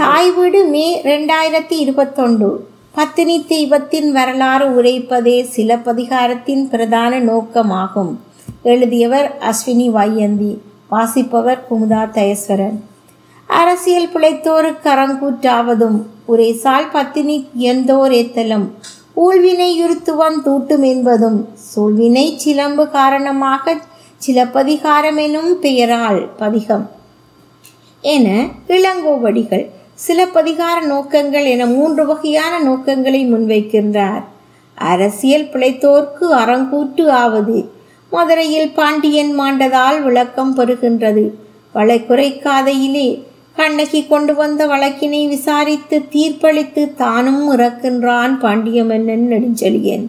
தாய் வீடு மே ரெண்டாயிரத்தி இருபத்தொன்று பத்தினி தெய்வத்தின் வரலாறு உரைப்பதே சிலப்பதிகாரத்தின் பிரதான நோக்கமாகும் எழுதியவர் அஸ்வினி வையந்தி வாசிப்பவர் குமுதா தயஸ்வரன் அரசியல் பிழைத்தோரு கரங்கூற்றாவதும் உரைசால் பத்தினி எந்தோர் எத்தலும் ஊழ்வினை யுருத்துவம் தூட்டும் என்பதும் சூழ்வினை சிலம்பு காரணமாக சிலப்பதிகாரம் எனும் பெயரால் பதிகம் என இளங்கோவடிகள் சிலப்பதிகார நோக்கங்கள் என மூன்று வகையான நோக்கங்களை முன்வைக்கின்றார் அரசியல் பிழைத்தோர்க்கு அறங்கூற்று ஆவது மதுரையில் பாண்டியன் மாண்டதால் விளக்கம் பெறுகின்றது குறைக்காதையிலே கண்ணகி கொண்டு வந்த வழக்கினை விசாரித்து தீர்ப்பளித்து தானும் இறக்கின்றான் பாண்டியமன்னன் நெடுஞ்செழியன்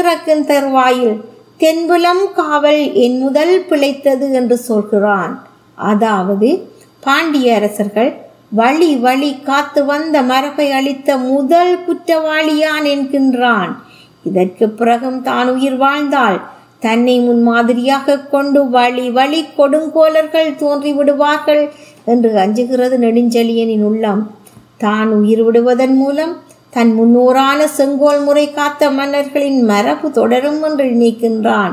இறக்கும் தருவாயில் தென்புலம் காவல் என் முதல் பிழைத்தது என்று சொல்கிறான் அதாவது பாண்டிய அரசர்கள் வழி வழி காத்து வந்த மரபை அளித்த முதல் குற்றவாளியான் என்கின்றான் இதற்கு பிறகும் தான் உயிர் வாழ்ந்தால் தன்னை முன் மாதிரியாக கொண்டு வழி வழி கொடுங்கோலர்கள் தோன்றி விடுவார்கள் என்று அஞ்சுகிறது நெடுஞ்செழியனின் உள்ளம் தான் உயிர் விடுவதன் மூலம் தன் முன்னோரான செங்கோல் முறை காத்த மன்னர்களின் மரபு தொடரும் என்று நினைக்கின்றான்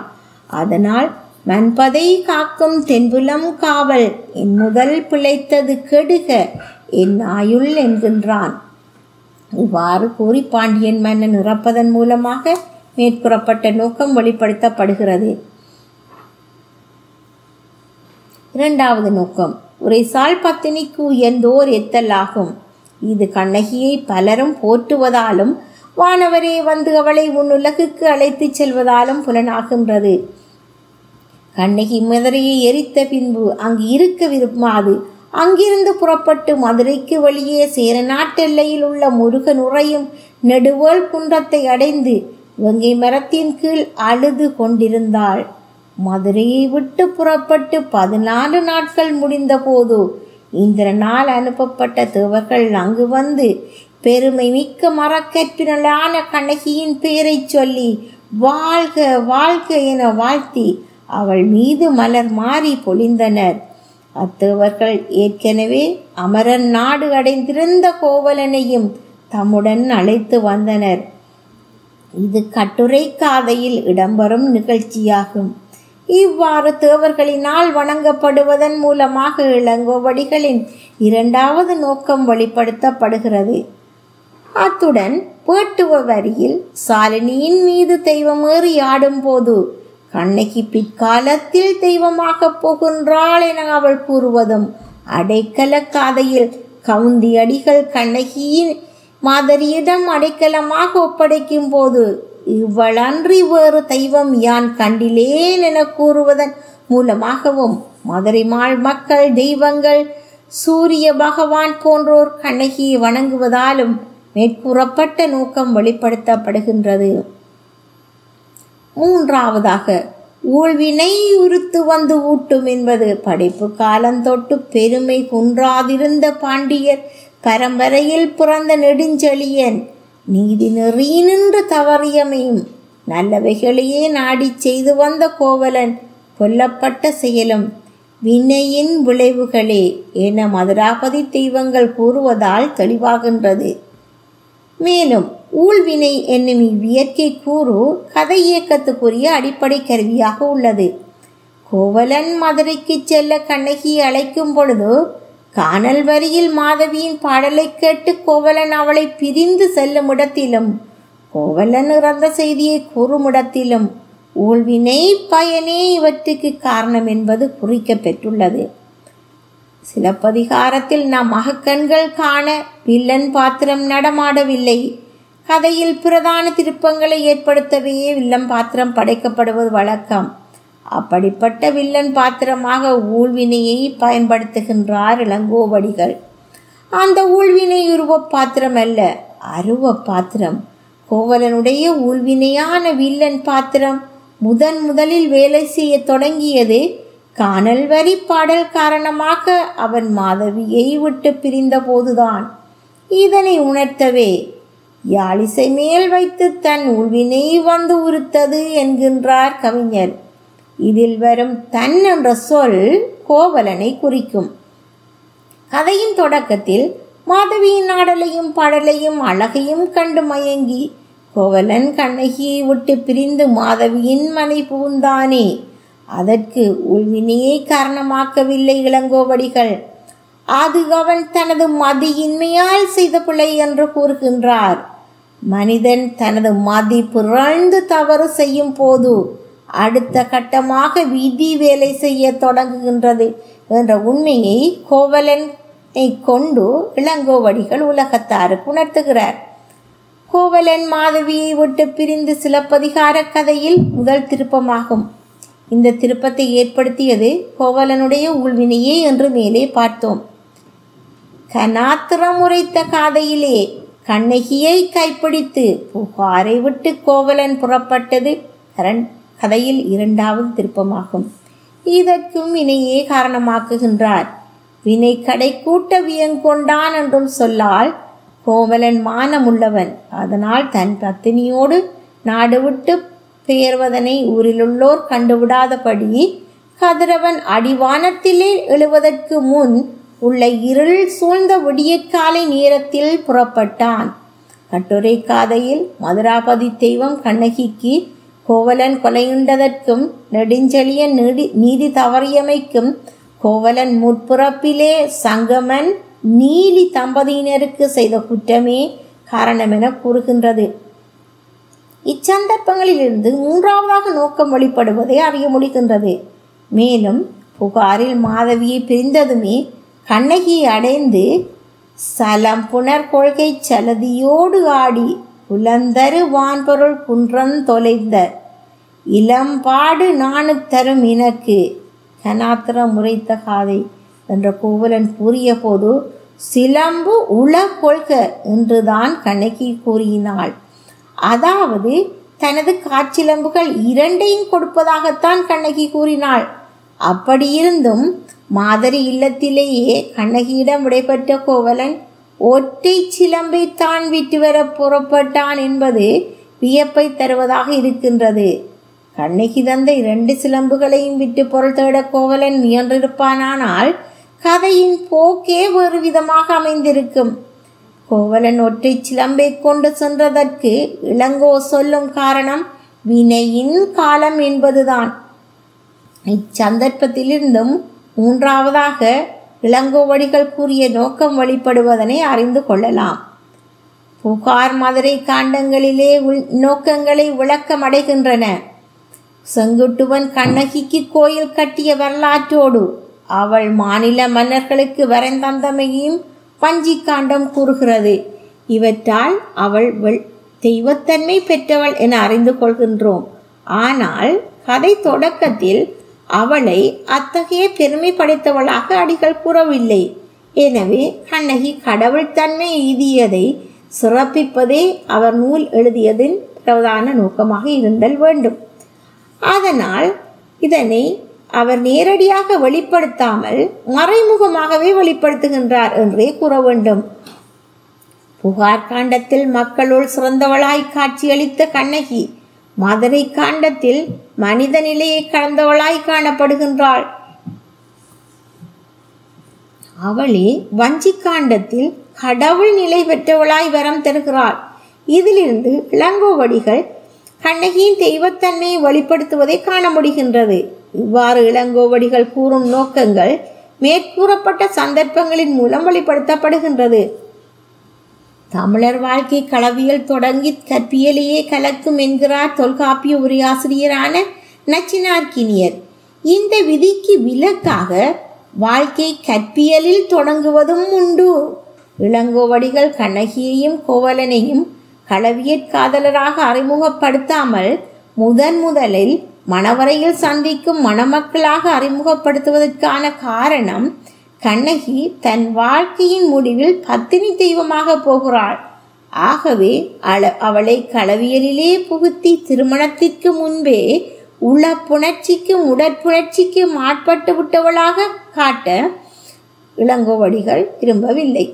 அதனால் மண்பதை காக்கும் தென்புலம் காவல் என் முதல் பிழைத்தது கெடுக என் ஆயுள் என்கின்றான் இவ்வாறு கூறி பாண்டியன் மன்னன் இறப்பதன் மூலமாக மேற்கூறப்பட்ட நோக்கம் வெளிப்படுத்தப்படுகிறது இரண்டாவது நோக்கம் சால் பத்தினிக்கு உயர்ந்தோர் எத்தலாகும் இது கண்ணகியை பலரும் போற்றுவதாலும் வானவரே வந்து அவளை உன் உலகுக்கு அழைத்துச் செல்வதாலும் புலனாகின்றது கண்ணகி மதுரையை எரித்த பின்பு அங்கு இருக்க விரும்பாது அங்கிருந்து புறப்பட்டு மதுரைக்கு வழியே சேர நாட்டெல்லையில் உள்ள முருகன் உரையும் நெடுவேல் குன்றத்தை அடைந்து வெங்கை மரத்தின் கீழ் அழுது கொண்டிருந்தாள் மதுரையை விட்டு புறப்பட்டு பதினாலு நாட்கள் முடிந்த போது இந்திரனால் அனுப்பப்பட்ட தேவர்கள் அங்கு வந்து பெருமை மிக்க மரக்கற்பினலான கண்ணகியின் பெயரை சொல்லி வாழ்க வாழ்க என வாழ்த்தி அவள் மீது மலர் மாறி பொழிந்தனர் அத்தேவர்கள் ஏற்கனவே அமரன் நாடு அடைந்திருந்த கோவலனையும் தம்முடன் அழைத்து வந்தனர் இது கட்டுரை காதையில் இடம்பெறும் நிகழ்ச்சியாகும் இவ்வாறு தேவர்களினால் வணங்கப்படுவதன் மூலமாக இளங்கோவடிகளின் இரண்டாவது நோக்கம் வெளிப்படுத்தப்படுகிறது அத்துடன் பேட்டுவ வரியில் சாலினியின் மீது தெய்வம் ஏறி ஆடும்போது கண்ணகி பிற்காலத்தில் தெய்வமாகப் போகின்றாள் என அவள் கூறுவதும் அடைக்கல காதையில் கவுந்தி அடிகள் கண்ணகியின் மாதரியிடம் அடைக்கலமாக ஒப்படைக்கும் போது இவ்வளன்றி வேறு தெய்வம் யான் கண்டிலேன் என கூறுவதன் மூலமாகவும் மதுரைமாள் மக்கள் தெய்வங்கள் சூரிய பகவான் போன்றோர் கண்ணகியை வணங்குவதாலும் மேற்கூறப்பட்ட நோக்கம் வெளிப்படுத்தப்படுகின்றது மூன்றாவதாக ஊழ்வினை உறுத்து வந்து ஊட்டும் என்பது படிப்பு காலந்தொட்டு பெருமை குன்றாதிருந்த பாண்டியர் பரம்பரையில் பிறந்த நெடுஞ்செழியன் நீதி நெறி நின்று தவறியமையும் நல்லவைகளையே நாடி செய்து வந்த கோவலன் கொல்லப்பட்ட செயலும் வினையின் விளைவுகளே என மதுராபதி தெய்வங்கள் கூறுவதால் தெளிவாகின்றது மேலும் ஊழ்வினை என்னும் இவ்வியற்கை கூறு கதை இயக்கத்துக்குரிய அடிப்படை கருவியாக உள்ளது கோவலன் மதுரைக்கு செல்ல கண்ணகி அழைக்கும் பொழுது காணல் வரியில் மாதவியின் பாடலை கேட்டு கோவலன் அவளை பிரிந்து செல்லும் இடத்திலும் கோவலன் இறந்த செய்தியை கூறும் இடத்திலும் ஊழ்வினை பயனே இவற்றுக்கு காரணம் என்பது குறிக்கப்பெற்றுள்ளது சிலப்பதிகாரத்தில் நம் அகக்கண்கள் காண வில்லன் பாத்திரம் நடமாடவில்லை கதையில் பிரதான திருப்பங்களை ஏற்படுத்தவே வில்லன் பாத்திரம் படைக்கப்படுவது வழக்கம் அப்படிப்பட்ட வில்லன் பாத்திரமாக ஊழ்வினையை பயன்படுத்துகின்றார் இளங்கோவடிகள் அந்த ஊழ்வினை உருவ பாத்திரம் அல்ல அருவ பாத்திரம் கோவலனுடைய ஊழ்வினையான வில்லன் பாத்திரம் முதன் முதலில் வேலை செய்ய தொடங்கியது காணல் வரி பாடல் காரணமாக அவன் மாதவியை விட்டு பிரிந்தபோதுதான் இதனை உணர்த்தவே யாழிசை மேல் வைத்து தன் உள்வினை வந்து உறுத்தது என்கின்றார் கவிஞர் இதில் வரும் தன் என்ற சொல் கோவலனை குறிக்கும் கதையின் தொடக்கத்தில் மாதவியின் ஆடலையும் பாடலையும் அழகையும் கண்டு மயங்கி கோவலன் கண்ணகியை விட்டு பிரிந்து மாதவியின் மனை புகுந்தானே அதற்கு உள்வினையே காரணமாக்கவில்லை இளங்கோவடிகள் அது அவன் தனது மதியின்மையால் செய்த பிழை என்று கூறுகின்றார் மனிதன் தனது மதி பிறழ்ந்து தவறு செய்யும் போது அடுத்த கட்டமாக விதி வேலை செய்ய தொடங்குகின்றது என்ற உண்மையை கோவலனை கொண்டு இளங்கோவடிகள் உலகத்தாருக்கு உணர்த்துகிறார் கோவலன் மாதவியை விட்டு பிரிந்து சிலப்பதிகார கதையில் முதல் திருப்பமாகும் இந்த திருப்பத்தை ஏற்படுத்தியது கோவலனுடைய உள்வினையே என்று மேலே பார்த்தோம் கனாத்திரம் உரைத்த காதையிலே கண்ணகியை கைப்பிடித்து புகாரை விட்டு கோவலன் புறப்பட்டது கதையில் இரண்டாவது திருப்பமாகும் இதற்கும் வினையே காரணமாக்குகின்றார் வினை கடை கூட்ட வியங்கொண்டான் என்றும் சொல்லால் கோவலன் மானமுள்ளவன் அதனால் தன் பத்தினியோடு நாடுவிட்டு பெயர்வதனை ஊரிலுள்ளோர் கண்டுவிடாதபடி கதிரவன் அடிவானத்திலே எழுவதற்கு முன் உள்ள இருள் சூழ்ந்த விடியற்காலை நேரத்தில் புறப்பட்டான் கட்டுரை காதையில் மதுராபதி தெய்வம் கண்ணகிக்கு கோவலன் கொலையுண்டதற்கும் நெடுஞ்செழியன் நீடி நீதி தவறியமைக்கும் கோவலன் முற்புறப்பிலே சங்கமன் நீலி தம்பதியினருக்கு செய்த குற்றமே காரணமென கூறுகின்றது இச்சந்தர்ப்பங்களிலிருந்து மூன்றாவதாக நோக்கம் வழிபடுவதை அறிய முடிகின்றது மேலும் புகாரில் மாதவியை பிரிந்ததுமே கண்ணகியை அடைந்து சலம் புனர் கொள்கை சலதியோடு ஆடி உலந்தரு வான்பொருள் குன்றம் தொலைந்த இளம்பாடு நானு தரும் எனக்கு கனாத்திரம் முறைத்த காதை என்ற கோவலன் கூறிய போது சிலம்பு உள கொள்க என்றுதான் கண்ணகி கூறினாள் அதாவது தனது காற்றிலம்புகள் இரண்டையும் கொடுப்பதாகத்தான் கண்ணகி கூறினாள் அப்படியிருந்தும் மாதரி இல்லத்திலேயே கண்ணகியிடம் விடைபெற்ற கோவலன் ஒற்றை சிலம்பை தான் விட்டு வர புறப்பட்டான் என்பது வியப்பை தருவதாக இருக்கின்றது கண்ணகி தந்த இரண்டு சிலம்புகளையும் விட்டு பொருள் தேட கோவலன் முயன்றிருப்பானானால் கதையின் போக்கே ஒரு விதமாக அமைந்திருக்கும் கோவலன் ஒற்றை சிலம்பை கொண்டு சென்றதற்கு இளங்கோ சொல்லும் காரணம் வினையின் காலம் என்பதுதான் இச்சந்தர்ப்பத்திலிருந்தும் மூன்றாவதாக இளங்கோவடிகள் கூறிய நோக்கம் வழிபடுவதனை அறிந்து கொள்ளலாம் புகார் மதுரை காண்டங்களிலே உள் நோக்கங்களை விளக்கமடைகின்றன செங்குட்டுவன் கண்ணகிக்கு கோயில் கட்டிய வரலாற்றோடு அவள் மாநில மன்னர்களுக்கு வரைந்தந்தமையும் பஞ்சிக்காண்டம் கூறுகிறது இவற்றால் அவள் தெய்வத்தன்மை பெற்றவள் என அறிந்து கொள்கின்றோம் ஆனால் கதை தொடக்கத்தில் அவளை அத்தகைய பெருமை படைத்தவளாக அடிகள் கூறவில்லை எனவே கண்ணகி கடவுள் தன்மை எழுதியதை சிறப்பிப்பதே அவர் நூல் எழுதியதின் பிரதான நோக்கமாக இருந்தல் வேண்டும் அதனால் இதனை அவர் நேரடியாக வெளிப்படுத்தாமல் மறைமுகமாகவே வெளிப்படுத்துகின்றார் என்றே கூற வேண்டும் புகார் காண்டத்தில் மக்களுள் சிறந்தவளாய் காட்சியளித்த கண்ணகி மதுரை காண்டத்தில் மனித நிலையை கலந்தவளாய் காணப்படுகின்றாள் அவளே வஞ்சி காண்டத்தில் கடவுள் நிலை பெற்றவளாய் வரம் தருகிறாள் இதிலிருந்து இளங்கோவடிகள் கண்ணகியின் தெய்வத்தன்மையை வெளிப்படுத்துவதை காண முடிகின்றது இவ்வாறு இளங்கோவடிகள் கூறும் நோக்கங்கள் மேற்கூறப்பட்ட சந்தர்ப்பங்களின் மூலம் வெளிப்படுத்தப்படுகின்றது தமிழர் வாழ்க்கை களவியல் தொடங்கி கற்பியலையே கலக்கும் என்கிறார் தொல்காப்பிய உரையாசிரியரான நச்சினார்கினியர் இந்த விதிக்கு விலக்காக வாழ்க்கை கற்பியலில் தொடங்குவதும் உண்டு இளங்கோவடிகள் கண்ணகியையும் கோவலனையும் களவியற் காதலராக அறிமுகப்படுத்தாமல் முதன் முதலில் மணவரையில் சந்திக்கும் மணமக்களாக அறிமுகப்படுத்துவதற்கான காரணம் கண்ணகி தன் வாழ்க்கையின் முடிவில் பத்தினி தெய்வமாக போகிறாள் ஆகவே அள அவளை களவியலிலே புகுத்தி திருமணத்திற்கு முன்பே உள புணர்ச்சிக்கும் உடற்புணர்ச்சிக்கும் ஆட்பட்டு விட்டவளாக காட்ட இளங்கோவடிகள் விரும்பவில்லை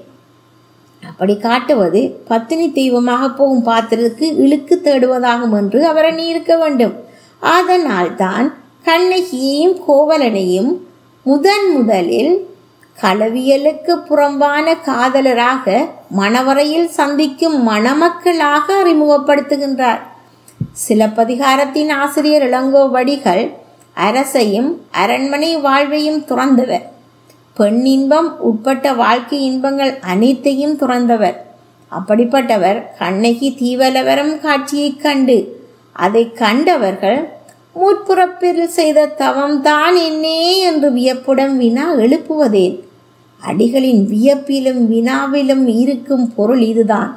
அப்படி காட்டுவது பத்தினி தெய்வமாக போகும் பாத்திரத்துக்கு இழுக்கு தேடுவதாகும் என்று அவர் இருக்க வேண்டும் அதனால்தான் கண்ணகியையும் கோவலனையும் முதன் முதலில் களவியலுக்கு புறம்பான காதலராக மணவரையில் சந்திக்கும் மணமக்களாக அறிமுகப்படுத்துகின்றார் சிலப்பதிகாரத்தின் ஆசிரியர் இளங்கோவடிகள் அரசையும் அரண்மனை வாழ்வையும் துறந்தவர் பெண் இன்பம் உட்பட்ட வாழ்க்கை இன்பங்கள் அனைத்தையும் துறந்தவர் அப்படிப்பட்டவர் கண்ணகி தீவலவரம் காட்சியைக் கண்டு அதை கண்டவர்கள் முற்புறப்பில் செய்த தவம் தான் என்னே என்று வியப்புடன் வினா எழுப்புவதேன் அடிகளின் வியப்பிலும் வினாவிலும் இருக்கும் பொருள் இதுதான்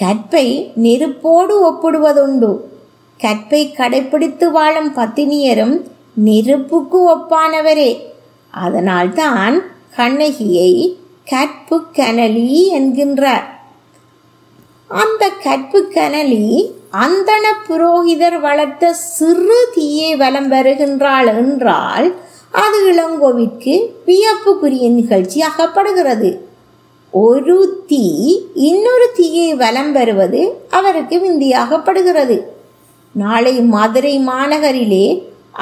கற்பை நெருப்போடு ஒப்பிடுவதுண்டு கற்பை கடைபிடித்து வாழும் பத்தினியரும் நெருப்புக்கு ஒப்பானவரே அதனால்தான் கண்ணகியை கற்பு கனலி என்கின்றார் அந்த கற்பு கனலி அந்தன புரோகிதர் வளர்த்த சிறு தீயை வலம் வருகின்றாள் என்றால் அது இளங்கோவிற்கு வியப்புக்குரிய நிகழ்ச்சி அகப்படுகிறது ஒரு தீ இன்னொரு தீயை வலம் வருவது அவருக்கு விந்தியாகப்படுகிறது நாளை மதுரை மாநகரிலே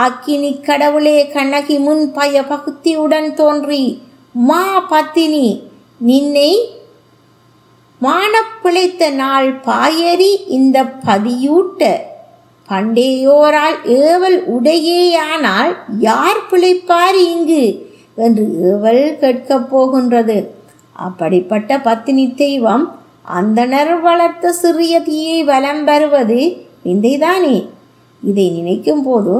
அக்கினி கடவுளே கண்ணகி முன் பய பகுத்தியுடன் தோன்றி மா பத்தினி நின்னை மானப்பிழைத்த நாள் பாயறி இந்த பதியூட்ட பண்டையோரால் ஏவல் உடையேயானால் யார் பிழைப்பார் இங்கு என்று ஏவல் கேட்கப் போகின்றது அப்படிப்பட்ட பத்தினி தெய்வம் அந்தனர் வளர்த்த சிறிய தீயை வலம் வருவது விந்தைதானே இதை நினைக்கும் போது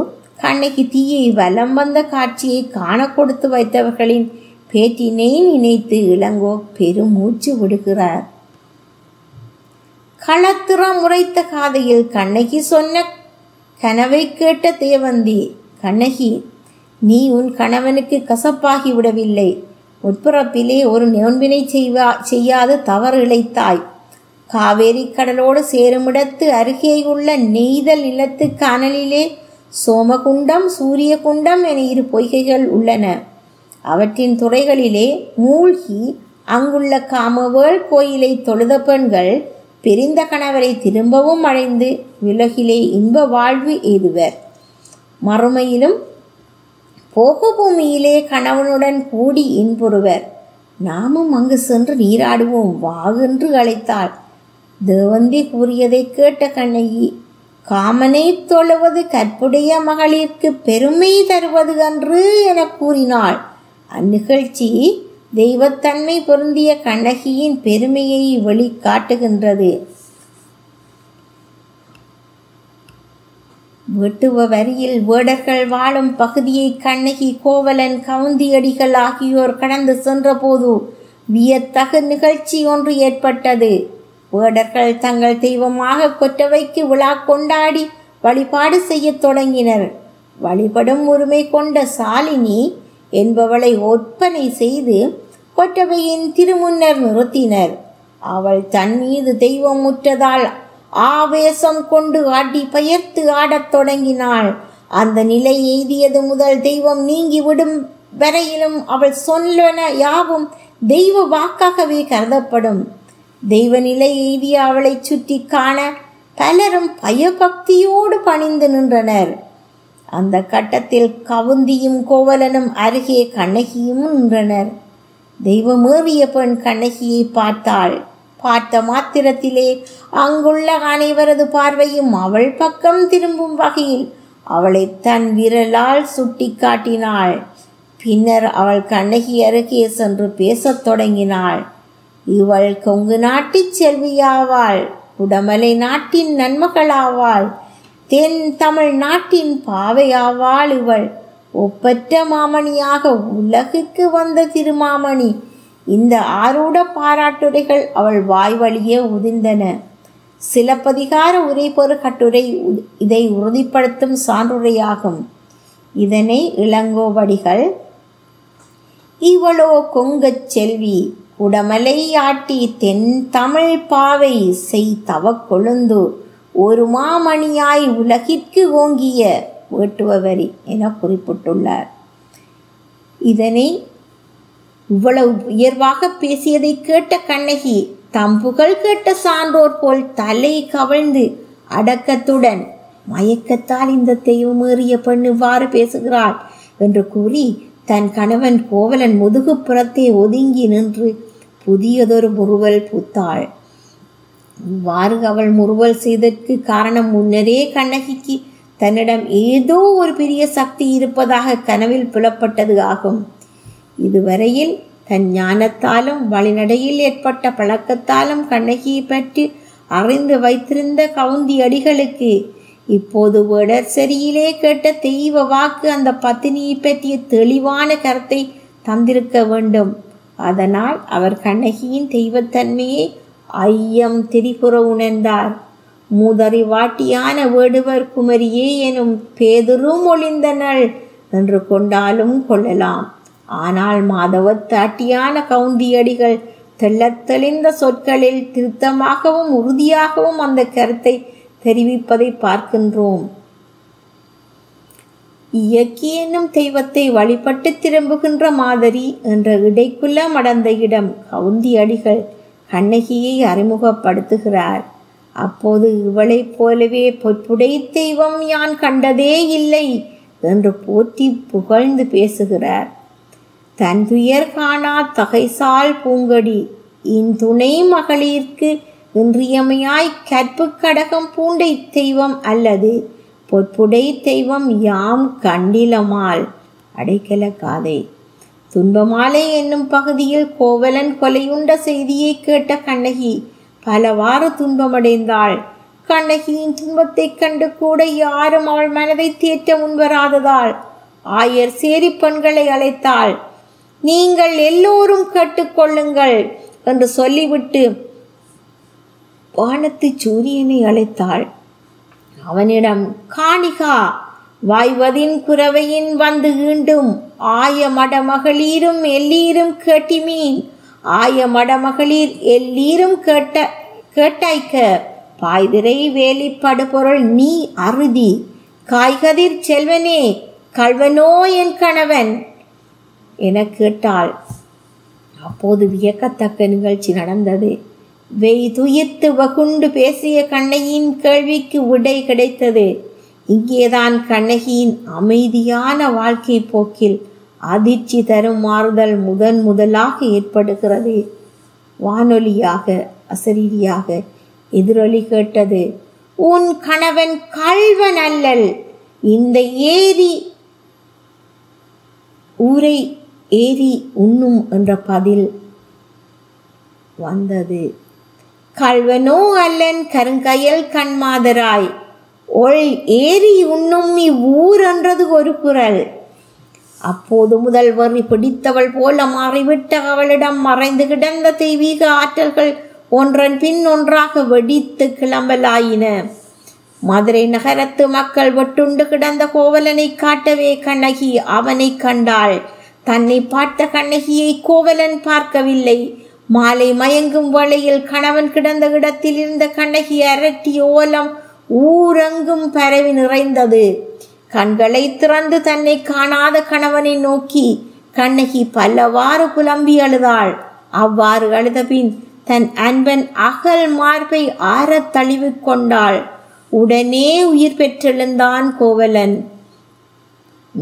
கண்ணைக்கு தீயை வலம் வந்த காட்சியை காண கொடுத்து வைத்தவர்களின் பேட்டினை நினைத்து இளங்கோ பெருமூச்சு விடுகிறார் களத்திறம் உரைத்த காதையில் கண்ணகி சொன்ன கனவை கேட்ட தேவந்தி கண்ணகி நீ உன் கணவனுக்கு கசப்பாகி விடவில்லை உட்பிறப்பிலே ஒரு நோன்பினை செய்வா செய்யாத தவறு இழைத்தாய் காவேரி கடலோடு சேருமிடத்து அருகேயுள்ள நெய்தல் நிலத்து கனலிலே சோமகுண்டம் சூரியகுண்டம் என இரு பொய்கைகள் உள்ளன அவற்றின் துறைகளிலே மூழ்கி அங்குள்ள காமவேள் கோயிலை தொழுத பெண்கள் பிரிந்த கணவரை திரும்பவும் அழைந்து உலகிலே இன்ப வாழ்வு எய்துவர் மறுமையிலும் போகபூமியிலே பூமியிலே கணவனுடன் கூடி இன்புறுவர் நாமும் அங்கு சென்று நீராடுவோம் வாகென்று அழைத்தாள் தேவந்தி கூறியதை கேட்ட கண்ணகி காமனை தொழுவது கற்புடைய மகளிர்க்கு பெருமை தருவது என்று என கூறினாள் அந்நிகழ்ச்சி தெய்வத்தன்மை பொருந்திய கண்ணகியின் பெருமையை வெளிக்காட்டுகின்றது வெட்டுவ வரியில் வேடர்கள் வாழும் பகுதியை கண்ணகி கோவலன் கவுந்தியடிகள் ஆகியோர் கடந்து சென்றபோது வியத்தகு நிகழ்ச்சி ஒன்று ஏற்பட்டது வேடர்கள் தங்கள் தெய்வமாக கொற்றவைக்கு விழா கொண்டாடி வழிபாடு செய்யத் தொடங்கினர் வழிபடும் உரிமை கொண்ட சாலினி என்பவளை ஒற்பனை செய்து கொட்டவையின் திருமுன்னர் நிறுத்தினர் அவள் தன் மீது தெய்வம் முற்றதால் ஆவேசம் கொண்டு ஆட்டி பயர்த்து ஆடத் தொடங்கினாள் அந்த நிலை எய்தியது முதல் தெய்வம் நீங்கி விடும் வரையிலும் அவள் சொல்லன யாவும் தெய்வ வாக்காகவே கருதப்படும் தெய்வ நிலை எய்திய அவளை சுற்றி காண பலரும் பயபக்தியோடு பணிந்து நின்றனர் அந்த கட்டத்தில் கவுந்தியும் கோவலனும் அருகே கண்ணகியும் நின்றனர் தெய்வமேவிய பெண் கண்ணகியை பார்த்தாள் பார்த்த மாத்திரத்திலே அங்குள்ள அனைவரது பார்வையும் அவள் பக்கம் திரும்பும் வகையில் அவளை தன் விரலால் சுட்டி காட்டினாள் பின்னர் அவள் கண்ணகி அருகே சென்று பேசத் தொடங்கினாள் இவள் கொங்கு நாட்டு செல்வியாவாள் உடமலை நாட்டின் நன்மகளாவாள் தென் தமிழ் நாட்டின் பாவையாவாள் இவள் ஒப்பற்ற மாமணியாக உலகுக்கு வந்த திருமாமணி இந்த ஆரூட பாராட்டுரைகள் அவள் வாய் வழியே உதிர்ந்தன சிலப்பதிகார உரைபொரு கட்டுரை இதை உறுதிப்படுத்தும் சான்றுரையாகும் இதனை இளங்கோவடிகள் இவளோ கொங்கச் செல்வி உடமலையாட்டி தென் தமிழ் பாவை செய் தவக்கொழுந்து ஒரு மாமணியாய் உலகிற்கு ஓங்கிய வரி என குறிப்பிட்டுள்ளார் இதனை இவ்வளவு உயர்வாக பேசியதை கேட்ட கண்ணகி தம் புகழ் கேட்ட சான்றோர் போல் தலை கவிழ்ந்து அடக்கத்துடன் மயக்கத்தால் இந்த தெய்வம் ஏறிய பெண் இவ்வாறு பேசுகிறாள் என்று கூறி தன் கணவன் கோவலன் முதுகு புறத்தை ஒதுங்கி நின்று புதியதொரு முறுவல் பூத்தாள் இவ்வாறு அவள் முறுவல் செய்ததற்கு காரணம் முன்னரே கண்ணகிக்கு தன்னிடம் ஏதோ ஒரு பெரிய சக்தி இருப்பதாக கனவில் புலப்பட்டது ஆகும் இதுவரையில் தன் ஞானத்தாலும் வழிநடையில் ஏற்பட்ட பழக்கத்தாலும் கண்ணகியை பற்றி அறிந்து வைத்திருந்த கவுந்தி அடிகளுக்கு இப்போது உடற்சரியிலே கேட்ட தெய்வ வாக்கு அந்த பத்தினியை பற்றிய தெளிவான கருத்தை தந்திருக்க வேண்டும் அதனால் அவர் கண்ணகியின் தெய்வத்தன்மையை ஐயம் திரிபுற உணர்ந்தார் வாட்டியான வேடுவர் குமரியே எனும் பேதரும் ஒளிந்தனள் என்று கொண்டாலும் கொள்ளலாம் ஆனால் மாதவத்தாட்டியான கவுந்தியடிகள் தெள்ளத்தெளிந்த சொற்களில் திருத்தமாகவும் உறுதியாகவும் அந்த கருத்தை தெரிவிப்பதை பார்க்கின்றோம் இயக்கி என்னும் தெய்வத்தை வழிபட்டு திரும்புகின்ற மாதிரி என்ற இடைக்குள்ள மடந்த இடம் கவுந்தியடிகள் கண்ணகியை அறிமுகப்படுத்துகிறார் அப்போது இவளைப் போலவே பொற்புடை தெய்வம் யான் கண்டதே இல்லை என்று போற்றி புகழ்ந்து பேசுகிறார் தன் துயர் காணா தகைசால் பூங்கடி துணை மகளிர்க்கு இன்றியமையாய் கற்பு கடகம் பூண்டை தெய்வம் அல்லது பொற்புடை தெய்வம் யாம் கண்டிலமால் அடைக்கல காதை துன்பமாலை என்னும் பகுதியில் கோவலன் கொலையுண்ட செய்தியை கேட்ட கண்ணகி பலவாறு துன்பமடைந்தாள் கண்ணகியின் துன்பத்தைக் கண்டு கூட யாரும் அவள் மனதை தேற்ற முன்வராததால் ஆயர் சேரி பெண்களை அழைத்தாள் நீங்கள் எல்லோரும் கட்டுக்கொள்ளுங்கள் என்று சொல்லிவிட்டு வானத்து சூரியனை அழைத்தாள் அவனிடம் காணிகா வாய்வதின் குறவையின் வந்து ஈண்டும் ஆய மடமகளிரும் எல்லீரும் கேட்டிமீன் ஆய மடமகளிர் எல்லீரும் கேட்ட கேட்டாய்க்க பாய்திரை வேலிப்படு பொருள் நீ அறுதி காய்கதிர் செல்வனே கல்வனோ என் கணவன் என கேட்டாள் அப்போது வியக்கத்தக்க நிகழ்ச்சி நடந்தது வெய் துயித்து வகுண்டு பேசிய கண்ணையின் கேள்விக்கு விடை கிடைத்தது இங்கேதான் கண்ணகியின் அமைதியான வாழ்க்கை போக்கில் அதிர்ச்சி தரும் மாறுதல் முதன் முதலாக ஏற்படுகிறது வானொலியாக அசரீரியாக எதிரொலி கேட்டது உன் கணவன் கல்வன் அல்லல் இந்த ஏரி ஊரை ஏரி உண்ணும் என்ற பதில் வந்தது கல்வனோ அல்லன் கருங்கையல் கண்மாதராய் ஒள் ஏரி உண்ணும் இவ்வூர் என்றது ஒரு குரல் அப்போது முதல் வெறி பிடித்தவள் போல மாறிவிட்ட அவளிடம் மறைந்து கிடந்த தெய்வீக ஆற்றல்கள் ஒன்றன் பின் ஒன்றாக வெடித்து கிளம்பலாயின மதுரை நகரத்து மக்கள் வெட்டுண்டு கிடந்த கோவலனை காட்டவே கண்ணகி அவனை கண்டாள் தன்னை பார்த்த கண்ணகியை கோவலன் பார்க்கவில்லை மாலை மயங்கும் வழியில் கணவன் கிடந்த இடத்தில் இருந்த கண்ணகி அரட்டி ஓலம் ஊரெங்கும் பரவி நிறைந்தது கண்களை திறந்து தன்னை காணாத கணவனை நோக்கி கண்ணகி பல்லவாறு புலம்பி அழுதாள் அவ்வாறு அழுதபின் தன் அன்பன் அகல் மார்பை ஆறத் தழிவு கொண்டாள் உடனே உயிர் பெற்றெழுந்தான் கோவலன்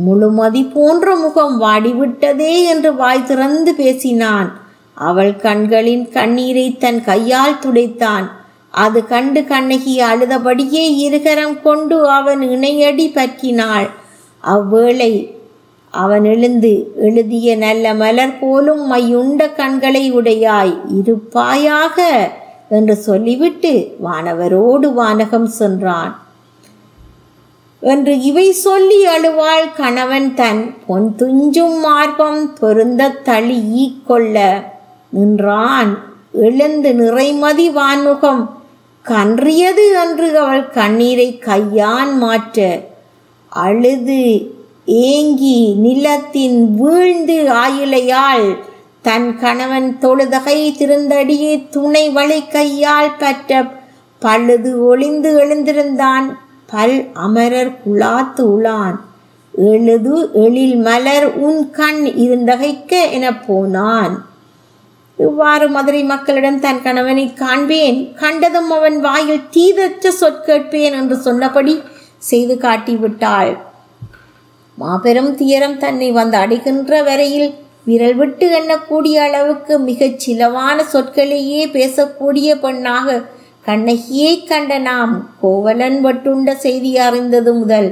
முழுமதி போன்ற முகம் வாடிவிட்டதே என்று வாய் திறந்து பேசினான் அவள் கண்களின் கண்ணீரை தன் கையால் துடைத்தான் அது கண்டு கண்ணகி அழுதபடியே இருகரம் கொண்டு அவன் இணையடி பற்றினாள் அவ்வேளை அவன் எழுந்து எழுதிய நல்ல மலர் போலும் மையுண்ட கண்களை உடையாய் இருப்பாயாக என்று சொல்லிவிட்டு வானவரோடு வானகம் சென்றான் என்று இவை சொல்லி அழுவாள் கணவன் தன் பொன் துஞ்சும் மார்பம் பொருந்த தளி ஈக்கொள்ள நின்றான் எழுந்து நிறைமதி வான்முகம் கன்றியது அன்று அவள் கண்ணீரை கையான் மாற்ற அழுது ஏங்கி நிலத்தின் வீழ்ந்து ஆயுளையால் தன் கணவன் தொழுதகை திருந்தடியே துணை வழி கையால் பற்ற பழுது ஒளிந்து எழுந்திருந்தான் பல் அமரர் குழாத்து உளான் எழுது எழில் மலர் உன் கண் இருந்தகைக்க எனப் போனான் இவ்வாறு மதுரை மக்களிடம் தன் கணவனை காண்பேன் கண்டதும் அவன் வாயில் தீதற்ற சொற்கேட்பேன் என்று சொன்னபடி செய்து காட்டிவிட்டாள் மாபெரும் துயரம் தன்னை வந்து அடைகின்ற வரையில் விரல் விட்டு எண்ணக்கூடிய அளவுக்கு மிகச் சிலவான சொற்களையே பேசக்கூடிய பெண்ணாக கண்ணகியை கண்ட நாம் கோவலன் வட்டுண்ட செய்தி அறிந்தது முதல்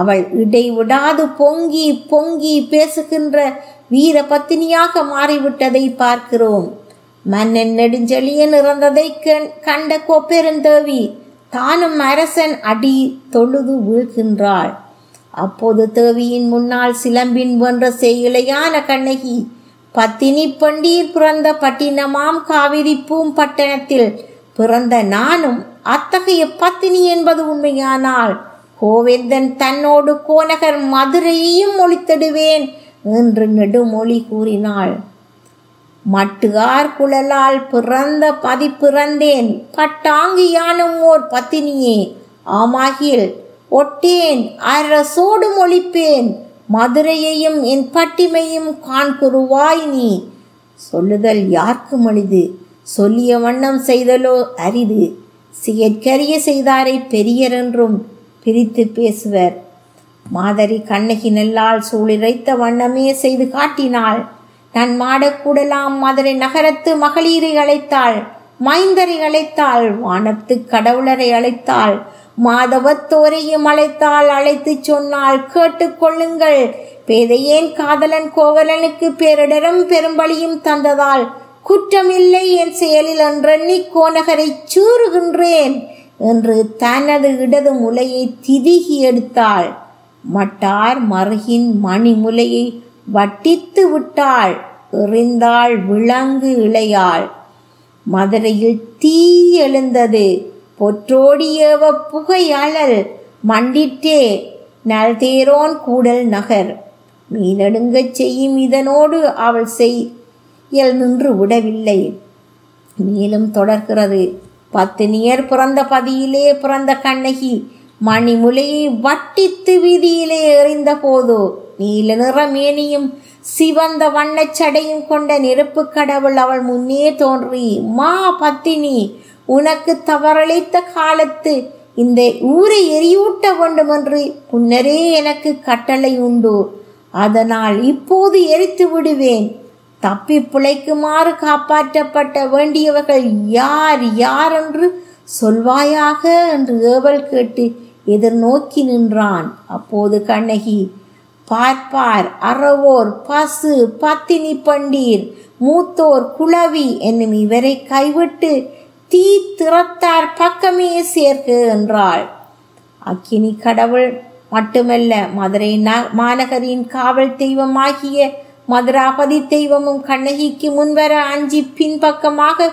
அவள் இடைவிடாது பொங்கி பொங்கி பேசுகின்ற வீர பத்தினியாக மாறிவிட்டதை பார்க்கிறோம் மன்னன் நெடுஞ்செழியன் இறந்ததை கண்ட கோப்பெருந்தேவி தானும் அரசன் அடி தொழுது வீழ்கின்றாள் அப்போது தேவியின் முன்னால் சிலம்பின் வென்ற செய்கிளையான கண்ணகி பத்தினி பண்டீர் பிறந்த பட்டினமாம் காவிரி பூம்பட்டணத்தில் பிறந்த நானும் அத்தகைய பத்தினி என்பது உண்மையானால் கோவிந்தன் தன்னோடு கோநகர் மதுரையையும் ஒழித்திடுவேன் என்று நெடுமொழி கூறினாள் மட்டுகார் குழலால் பிறந்த பதி பதிப்பிறந்தேன் பட்டாங்கியானும் ஓர் பத்தினியே ஆமாகில் ஒட்டேன் அரசோடு மொழிப்பேன் மதுரையையும் என் பட்டிமையும் குருவாய் நீ சொல்லுதல் யார்க்கும் மனிது சொல்லிய வண்ணம் செய்தலோ அரிது சிகற்கரிய செய்தாரை என்றும் பிரித்து பேசுவர் மாதரி கண்ணகி நெல்லால் சூழிரைத்த வண்ணமே செய்து காட்டினாள் தன் மாடக்கூடலாம் மதுரை நகரத்து மகளிரை அழைத்தாள் மைந்தரை அழைத்தாள் வானத்து கடவுளரை அழைத்தாள் மாதவத்தோரையும் அழைத்தாள் அழைத்து சொன்னால் கேட்டுக்கொள்ளுங்கள் பேதையேன் காதலன் கோவலனுக்கு பேரிடரும் பெரும்பலியும் தந்ததால் குற்றமில்லை என் செயலில் என்றெண்ணி கோநகரை சூறுகின்றேன் என்று தனது இடது முலையை திதிகி எடுத்தாள் மட்டார் மருகின் மணிமுலையை வட்டித்து விட்டாள் எறிந்தாள் விலங்கு இளையாள் மதுரையில் தீ எழுந்தது பொற்றோடியவ புகையழல் மண்டிட்டே நல்தேரோன் கூடல் நகர் மீனடுங்கச் செய்யும் இதனோடு அவள் செய் இயல் நின்று விடவில்லை மேலும் தொடர்கிறது பத்து நியர் பிறந்த பதியிலே பிறந்த கண்ணகி மணிமுலையை வட்டித்து வீதியிலே எறிந்த போது நீல நிறமேனியும் சிவந்த வண்ணச்சடையும் கொண்ட நெருப்பு கடவுள் அவள் முன்னே தோன்றி மா பத்தினி உனக்கு தவறளித்த காலத்து இந்த ஊரை எரியூட்ட வேண்டும் என்று முன்னரே எனக்கு கட்டளை உண்டு அதனால் இப்போது எரித்து விடுவேன் தப்பி பிழைக்குமாறு காப்பாற்றப்பட்ட வேண்டியவர்கள் யார் யார் என்று சொல்வாயாக என்று ஏவல் கேட்டு எதிர்நோக்கி நின்றான் அப்போது கண்ணகி பார்ப்பார் அறவோர் பசு பத்தினி பண்டீர் மூத்தோர் குளவி என்னும் இவரை கைவிட்டு தீ திறத்தார் பக்கமே சேர்க்கு என்றாள் அக்கினி கடவுள் மட்டுமல்ல மதுரை மாநகரின் காவல் தெய்வமாகிய மதுராபதி தெய்வமும் கண்ணகிக்கு முன்வர அஞ்சி பின்பக்கமாக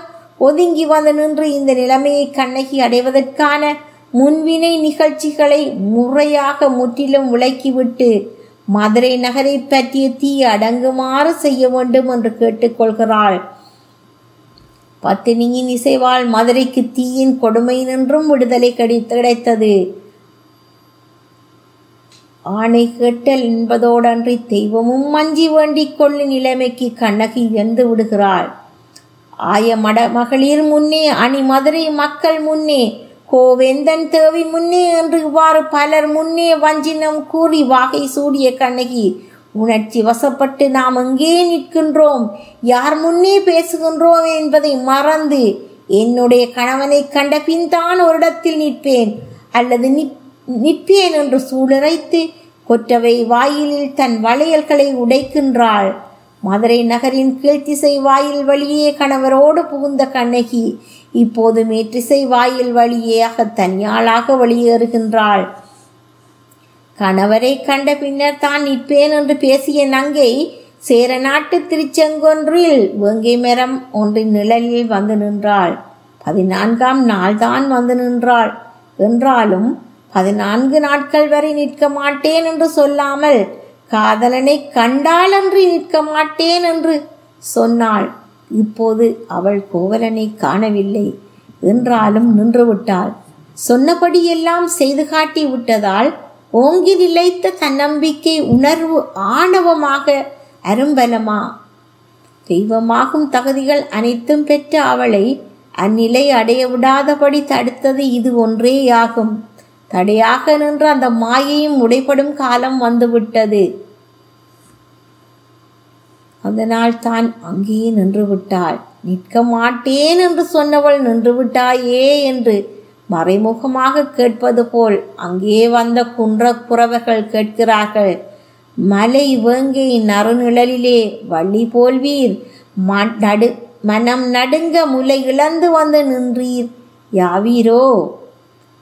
ஒதுங்கி வந்து நின்று இந்த நிலைமையை கண்ணகி அடைவதற்கான முன்வினை நிகழ்ச்சிகளை முறையாக முற்றிலும் விளக்கிவிட்டு மதுரை நகரை பற்றிய தீ அடங்குமாறு செய்ய வேண்டும் என்று கேட்டுக்கொள்கிறாள் பத்தினியின் இசைவால் மதுரைக்கு தீயின் நின்றும் விடுதலை கிடைத்தது ஆணை கேட்டல் என்பதோடன்றி தெய்வமும் மஞ்சி வேண்டிக் கொள்ளும் நிலைமைக்கு கண்ணகி வந்து விடுகிறாள் ஆய மட மகளிர் முன்னே அணி மதுரை மக்கள் முன்னே கோவேந்தன் தேவி முன்னே என்று இவ்வாறு பலர் முன்னே வஞ்சினம் கூறி வாகை சூடிய கண்ணகி உணர்ச்சி வசப்பட்டு நாம் எங்கே நிற்கின்றோம் யார் முன்னே பேசுகின்றோம் என்பதை மறந்து என்னுடைய கணவனை கண்ட பின் தான் ஒரு இடத்தில் நிற்பேன் அல்லது நிற்பேன் என்று சூளுரைத்து கொற்றவை வாயிலில் தன் வளையல்களை உடைக்கின்றாள் மதுரை நகரின் கீழ்த்திசை வாயில் வழியே கணவரோடு புகுந்த கண்ணகி இப்போது மேற்றிசை வாயில் வழியாக தனியாளாக வெளியேறுகின்றாள் கணவரை கண்ட பின்னர் தான் நிற்பேன் என்று பேசிய நங்கை சேர நாட்டு திருச்செங்கொன்றில் வேங்கை மரம் ஒன்றின் நிழலில் வந்து நின்றாள் பதினான்காம் நாள் தான் வந்து நின்றாள் என்றாலும் பதினான்கு நாட்கள் வரை நிற்க மாட்டேன் என்று சொல்லாமல் காதலனை கண்டாலன்றி நிற்க மாட்டேன் என்று சொன்னாள் இப்போது அவள் கோவலனை காணவில்லை என்றாலும் நின்றுவிட்டாள் சொன்னபடியெல்லாம் செய்து காட்டி விட்டதால் ஓங்கி நிலைத்த தன்னம்பிக்கை உணர்வு ஆணவமாக அரும்பலமா தெய்வமாகும் தகுதிகள் அனைத்தும் பெற்ற அவளை அந்நிலை அடைய விடாதபடி தடுத்தது இது ஒன்றேயாகும் தடையாக நின்று அந்த மாயையும் உடைப்படும் காலம் வந்துவிட்டது அதனால் தான் அங்கேயே நின்று விட்டாள் நிற்க மாட்டேன் என்று சொன்னவள் நின்று விட்டாயே என்று மறைமுகமாக கேட்பது போல் அங்கே வந்த குன்ற குறவர்கள் கேட்கிறார்கள் மலை வேங்கை நறுநிழலிலே வள்ளி போல்வீர் நடு மனம் நடுங்க முலை இழந்து வந்து நின்றீர் யாவீரோ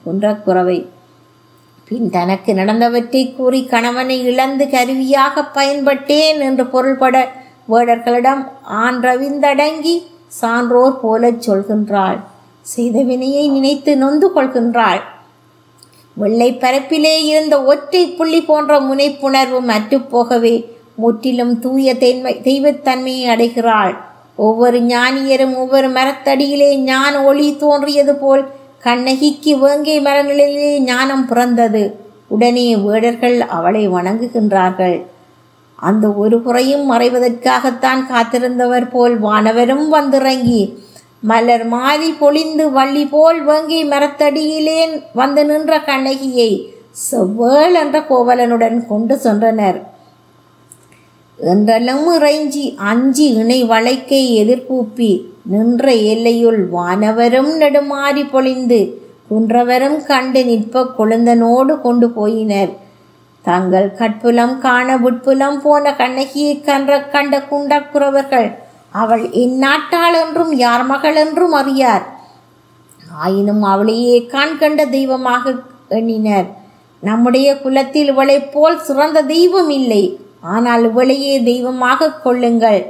குன்ற குறவை பின் தனக்கு நடந்தவற்றை கூறி கணவனை இழந்து கருவியாக பயன்பட்டேன் என்று பொருள்பட வேடர்களிடம் ஆன்றவிந்தடங்கி சான்றோர் போலச் சொல்கின்றாள் செய்த வினையை நினைத்து நொந்து கொள்கின்றாள் வெள்ளை பரப்பிலே இருந்த ஒற்றை புள்ளி போன்ற முனைப்புணர்வும் அற்றுப்போகவே முற்றிலும் தூய தென்மை தெய்வத்தன்மையை அடைகிறாள் ஒவ்வொரு ஞானியரும் ஒவ்வொரு மரத்தடியிலே ஞான ஒளி தோன்றியது போல் கண்ணகிக்கு வேங்கை மரநிலையிலே ஞானம் பிறந்தது உடனே வேடர்கள் அவளை வணங்குகின்றார்கள் அந்த ஒரு குறையும் மறைவதற்காகத்தான் காத்திருந்தவர் போல் வானவரும் வந்திறங்கி மலர் மாறி பொழிந்து வள்ளி போல் வேங்கி மரத்தடியிலே வந்து நின்ற கண்ணகியை செவ்வேள் என்ற கோவலனுடன் கொண்டு சென்றனர் என்றெல்லாம் இறைஞ்சி அஞ்சி இணை வளைக்கை எதிர்பூப்பி நின்ற எல்லையுள் வானவரும் நெடுமாறி பொழிந்து குன்றவரும் கண்டு நிற்ப கொழுந்தனோடு கொண்டு போயினர் தங்கள் கட்புலம் காண உட்புலம் போன கண்ணகியை கன்ற கண்ட குண்டக்குறவர்கள் அவள் இந்நாட்டாள் என்றும் யார் மகள் என்றும் அறியார் ஆயினும் அவளையே கண்கண்ட தெய்வமாக எண்ணினர் நம்முடைய குலத்தில் இவளைப் போல் சிறந்த தெய்வம் இல்லை ஆனால் இவளையே தெய்வமாக கொள்ளுங்கள்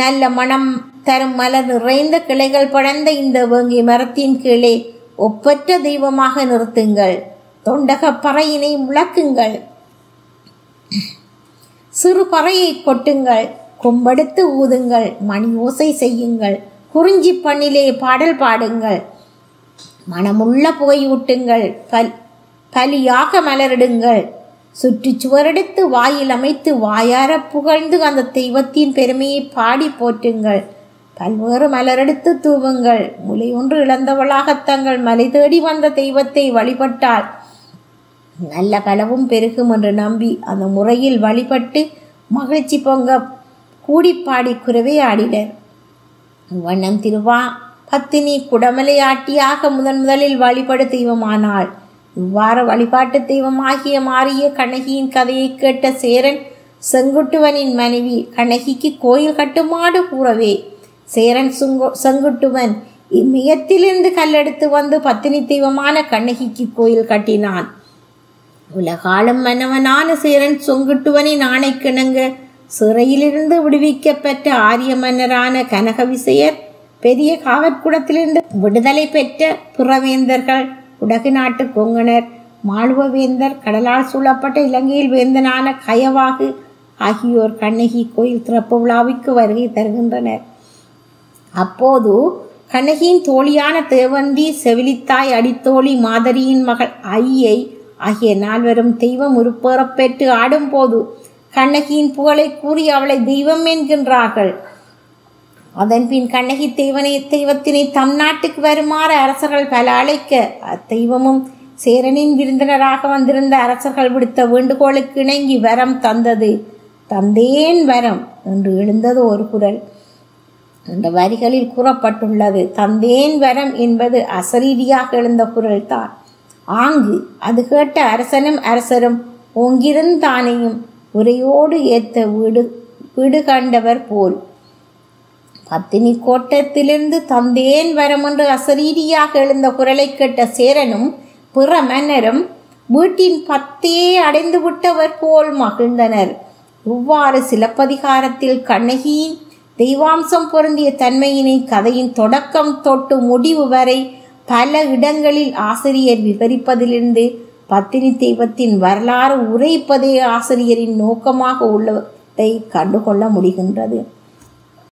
நல்ல மனம் தரும் மலர் நிறைந்த கிளைகள் படர்ந்த இந்த வேங்கி மரத்தின் கீழே ஒப்பற்ற தெய்வமாக நிறுத்துங்கள் தொண்டக பறையினை முழக்குங்கள் சிறு பறையை கொட்டுங்கள் கொம்பெடுத்து ஊதுங்கள் மணி ஓசை செய்யுங்கள் குறிஞ்சி பண்ணிலே பாடல் பாடுங்கள் மனமுள்ள புகையூட்டுங்கள் கல் கலியாக மலரிடுங்கள் சுற்றி சுவரெடுத்து வாயில் அமைத்து வாயார புகழ்ந்து அந்த தெய்வத்தின் பெருமையை பாடி போற்றுங்கள் பல்வேறு மலரெடுத்து தூவுங்கள் முலை ஒன்று இழந்தவளாக தங்கள் மலை தேடி வந்த தெய்வத்தை வழிபட்டாள் நல்ல பலவும் பெருகும் என்று நம்பி அந்த முறையில் வழிபட்டு மகிழ்ச்சி பொங்க கூடிப்பாடி குறவே ஆடினர் வண்ணம் திருவா பத்தினி குடமலை ஆட்டியாக முதன் முதலில் வழிபடு தெய்வமானாள் இவ்வாறு வழிபாட்டு தெய்வமாகிய மாறிய கண்ணகியின் கதையை கேட்ட சேரன் செங்குட்டுவனின் மனைவி கண்ணகிக்கு கோயில் கட்டுமாடு கூறவே சேரன் சுங்கோ செங்குட்டுவன் இம்மியத்திலிருந்து கல்லெடுத்து வந்து பத்தினி தெய்வமான கண்ணகிக்கு கோயில் கட்டினான் உலகாலும் மன்னவனான சீரன் சொங்குட்டுவனின் கிணங்க சிறையிலிருந்து விடுவிக்கப்பெற்ற ஆரிய மன்னரான கனக விசையர் பெரிய காவற்குடத்திலிருந்து விடுதலை பெற்ற புறவேந்தர்கள் உடகு நாட்டு கொங்கனர் மாளுவவேந்தர் கடலால் சூழப்பட்ட இலங்கையில் வேந்தனான கயவாகு ஆகியோர் கண்ணகி கோயில் திறப்பு விழாவிற்கு வருகை தருகின்றனர் அப்போது கண்ணகியின் தோழியான தேவந்தி செவிலித்தாய் அடித்தோழி மாதரியின் மகள் ஐயை ஆகிய நால்வரும் தெய்வம் உருப்பெறப்பெற்று ஆடும்போது கண்ணகியின் புகழை கூறி அவளை தெய்வம் என்கின்றார்கள் அதன்பின் கண்ணகி தெய்வனை தெய்வத்தினை தம் நாட்டுக்கு வருமாறு அரசர்கள் பல அழைக்க அத்தெய்வமும் சேரனின் விருந்தினராக வந்திருந்த அரசர்கள் விடுத்த வேண்டுகோளுக்கு இணங்கி வரம் தந்தது தந்தேன் வரம் என்று எழுந்தது ஒரு குரல் அந்த வரிகளில் கூறப்பட்டுள்ளது தந்தேன் வரம் என்பது அசரீதியாக எழுந்த குரல்தான் ஆங்கு அது கேட்ட அரசனும் அரசரும் ஒங்கிருந்தானையும் உரையோடு ஏத்த வீடு வீடு கண்டவர் போல் பத்தினி கோட்டத்திலிருந்து தந்தேன் வரமென்று அசரீரியாக எழுந்த குரலை கேட்ட சேரனும் பிற மன்னரும் வீட்டின் பத்தே அடைந்து விட்டவர் போல் மகிழ்ந்தனர் இவ்வாறு சிலப்பதிகாரத்தில் கண்ணகியின் தெய்வாம்சம் பொருந்திய தன்மையினை கதையின் தொடக்கம் தொட்டு முடிவு வரை பல இடங்களில் ஆசிரியர் விவரிப்பதிலிருந்து பத்தினி தெய்வத்தின் வரலாறு உரைப்பதே ஆசிரியரின் நோக்கமாக உள்ளதை கண்டுகொள்ள முடிகின்றது